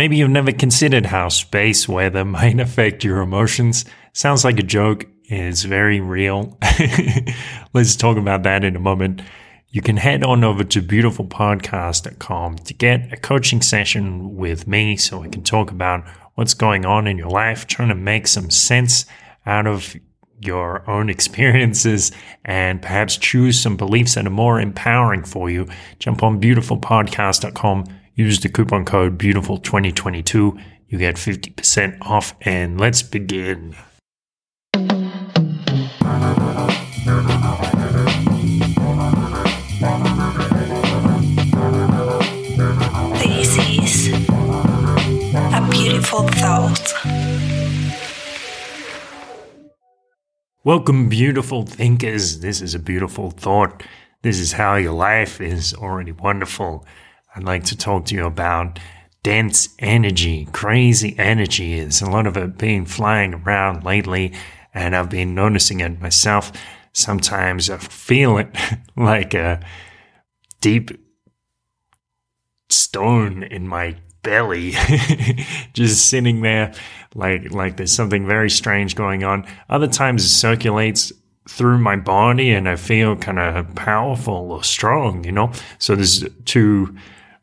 Maybe you've never considered how space weather might affect your emotions. Sounds like a joke. It's very real. Let's talk about that in a moment. You can head on over to beautifulpodcast.com to get a coaching session with me so we can talk about what's going on in your life, trying to make some sense out of your own experiences and perhaps choose some beliefs that are more empowering for you. Jump on beautifulpodcast.com Use the coupon code BEAUTIFUL2022. You get 50% off, and let's begin. This is a beautiful thought. Welcome, beautiful thinkers. This is a beautiful thought. This is how your life is already wonderful. I'd like to talk to you about dense energy, crazy energy. There's a lot of it being flying around lately, and I've been noticing it myself. Sometimes I feel it like a deep stone in my belly, just sitting there, like like there's something very strange going on. Other times it circulates through my body, and I feel kind of powerful or strong. You know, so there's two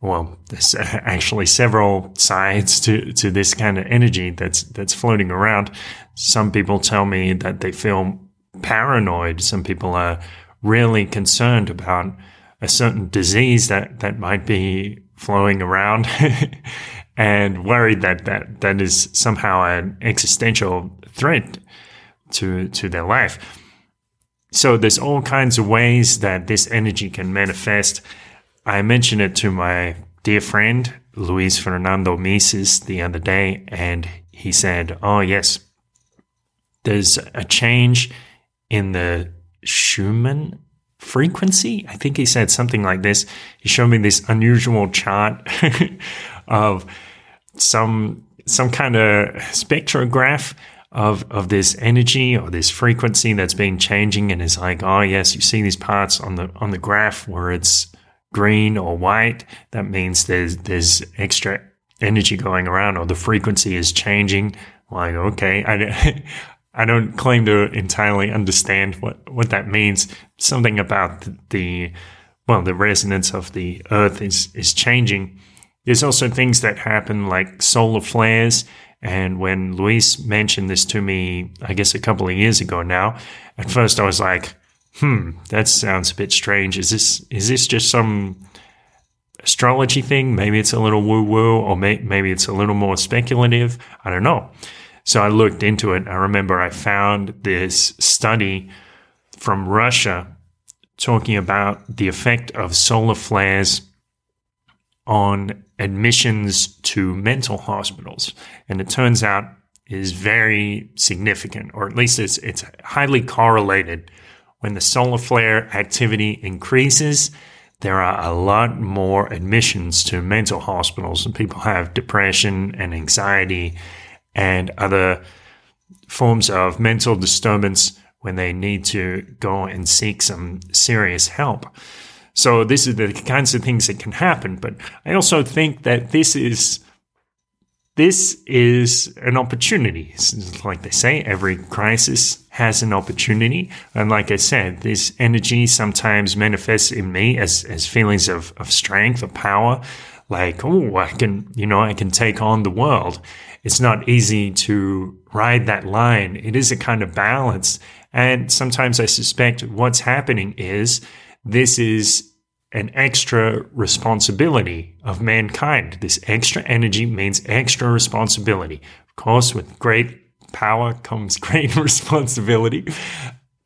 well, there's actually several sides to, to this kind of energy that's that's floating around. Some people tell me that they feel paranoid. Some people are really concerned about a certain disease that, that might be flowing around and worried that, that that is somehow an existential threat to to their life. So there's all kinds of ways that this energy can manifest I mentioned it to my dear friend Luis Fernando Mises the other day, and he said, "Oh yes, there's a change in the Schumann frequency." I think he said something like this. He showed me this unusual chart of some some kind of spectrograph of of this energy or this frequency that's been changing and is like oh yes you see these parts on the on the graph where it's green or white, that means there's there's extra energy going around or the frequency is changing. Like, okay, I, I don't claim to entirely understand what, what that means. Something about the, well, the resonance of the earth is, is changing. There's also things that happen like solar flares. And when Luis mentioned this to me, I guess a couple of years ago now, at first I was like, hmm, that sounds a bit strange. Is this is this just some astrology thing? Maybe it's a little woo woo, or may, maybe it's a little more speculative. I don't know. So I looked into it. I remember I found this study from Russia talking about the effect of solar flares on admissions to mental hospitals. And it turns out is very significant, or at least it's, it's highly correlated when the solar flare activity increases, there are a lot more admissions to mental hospitals, and people have depression and anxiety and other forms of mental disturbance when they need to go and seek some serious help. So, this is the kinds of things that can happen. But I also think that this is this is an opportunity. Like they say, every crisis has an opportunity. And like I said, this energy sometimes manifests in me as, as feelings of, of strength, of power. Like, oh, I can, you know, I can take on the world. It's not easy to ride that line. It is a kind of balance. And sometimes I suspect what's happening is this is an extra responsibility of mankind. This extra energy means extra responsibility. Of course, with great power comes great responsibility.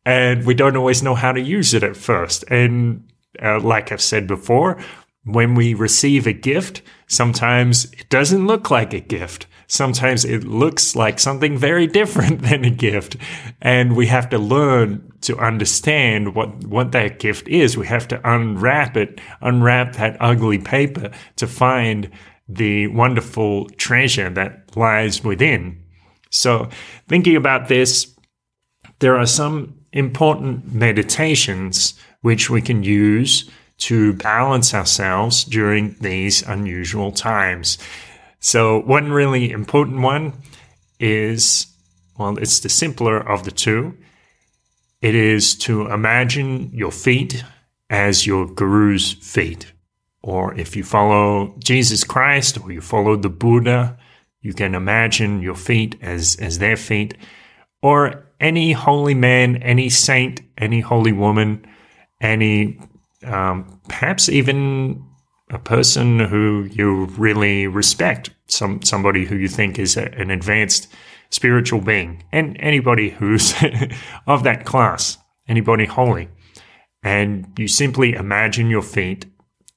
And we don't always know how to use it at first. And uh, like I've said before, when we receive a gift, sometimes it doesn't look like a gift sometimes it looks like something very different than a gift. And we have to learn to understand what, what that gift is. We have to unwrap it, unwrap that ugly paper to find the wonderful treasure that lies within. So thinking about this, there are some important meditations which we can use to balance ourselves during these unusual times. So, one really important one is well, it's the simpler of the two. It is to imagine your feet as your guru's feet. Or if you follow Jesus Christ or you follow the Buddha, you can imagine your feet as, as their feet. Or any holy man, any saint, any holy woman, any um, perhaps even a person who you really respect, some somebody who you think is a, an advanced spiritual being, and anybody who's of that class, anybody holy. And you simply imagine your feet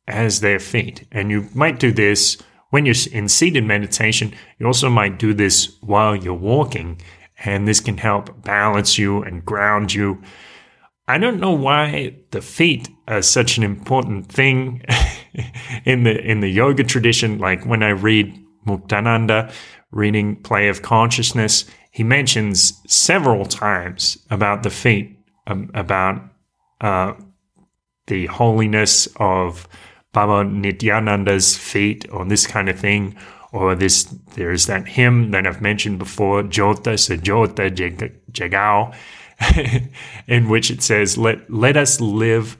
as their feet. And you might do this when you're in seated meditation. You also might do this while you're walking, and this can help balance you and ground you. I don't know why the feet are such an important thing in the in the yoga tradition. Like when I read Muktananda reading Play of Consciousness, he mentions several times about the feet, um, about uh, the holiness of Baba Nityananda's feet, or this kind of thing, or this. There's that hymn that I've mentioned before, Jyota se Jyota Jagao, in which it says, "Let let us live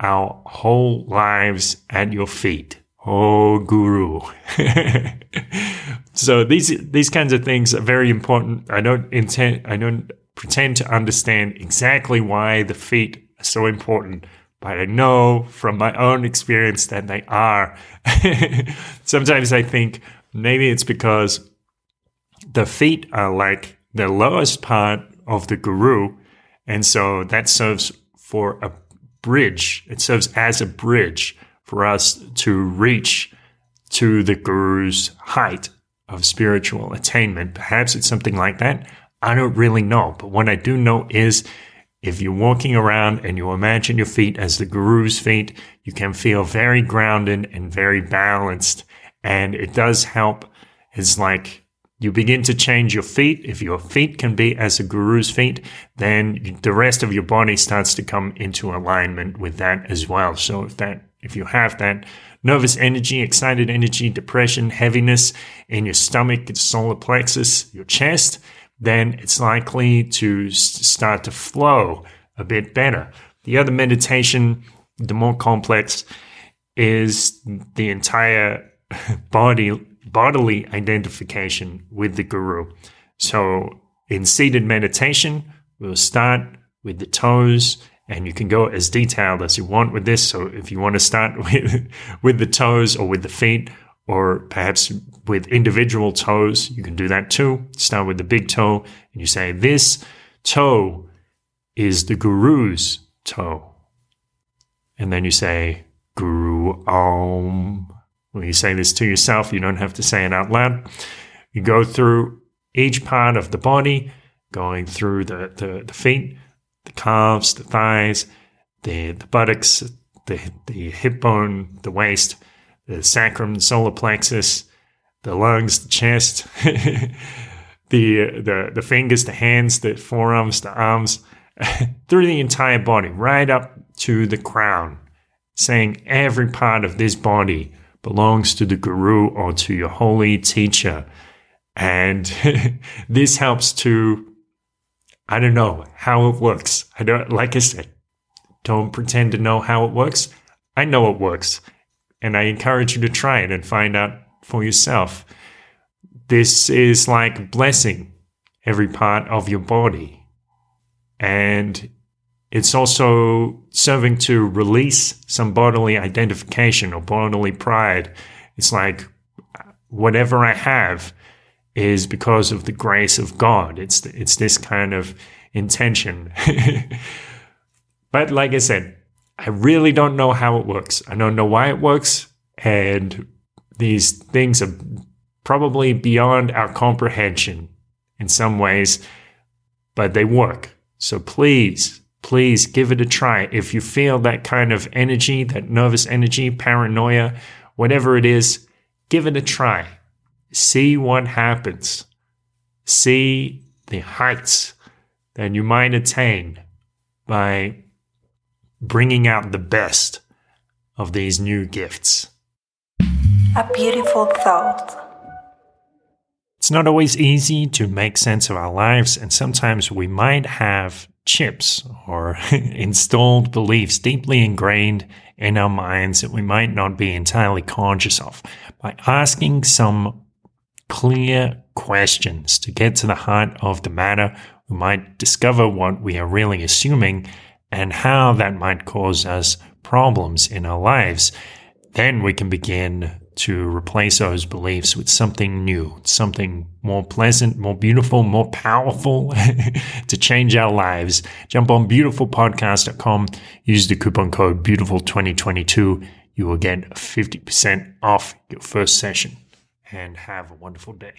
our whole lives at your feet." Oh, guru. so these these kinds of things are very important. I don't intend I don't pretend to understand exactly why the feet are so important, but I know from my own experience that they are. Sometimes I think maybe it's because the feet are like the lowest part of the guru, and so that serves for a bridge. It serves as a bridge for us to reach to the guru's height of spiritual attainment. Perhaps it's something like that. I don't really know. But what I do know is if you're walking around and you imagine your feet as the guru's feet, you can feel very grounded and very balanced. And it does help. It's like you begin to change your feet. If your feet can be as a guru's feet, then the rest of your body starts to come into alignment with that as well. So if that if you have that nervous energy, excited energy, depression, heaviness in your stomach, it's solar plexus, your chest, then it's likely to start to flow a bit better. The other meditation, the more complex, is the entire body bodily identification with the guru. So in seated meditation, we'll start with the toes and you can go as detailed as you want with this. So if you want to start with, with the toes or with the feet, or perhaps with individual toes, you can do that too. Start with the big toe and you say, This toe is the guru's toe. And then you say, Guru Om. When you say this to yourself, you don't have to say it out loud. You go through each part of the body, going through the, the, the feet, the calves, the thighs, the, the buttocks, the, the hip bone, the waist, the sacrum, the solar plexus, the lungs, the chest, the, the, the fingers, the hands, the forearms, the arms, through the entire body, right up to the crown, saying every part of this body belongs to the guru or to your holy teacher. And this helps to I don't know how it works. I don't, like I said, don't pretend to know how it works. I know it works. And I encourage you to try it and find out for yourself. This is like blessing every part of your body. And it's also serving to release some bodily identification or bodily pride. It's like whatever I have, is because of the grace of God. It's it's this kind of intention. but like I said, I really don't know how it works. I don't know why it works, and these things are probably beyond our comprehension in some ways, but they work. So please, please give it a try. If you feel that kind of energy, that nervous energy, paranoia, whatever it is, give it a try see what happens. See the heights that you might attain by bringing out the best of these new gifts. A beautiful thought. It's not always easy to make sense of our lives, and sometimes we might have chips or installed beliefs deeply ingrained in our minds that we might not be entirely conscious of. By asking some clear questions to get to the heart of the matter, we might discover what we are really assuming and how that might cause us problems in our lives. Then we can begin to replace those beliefs with something new, something more pleasant, more beautiful, more powerful to change our lives. Jump on beautifulpodcast.com, use the coupon code beautiful2022. You will get 50% off your first session and have a wonderful day.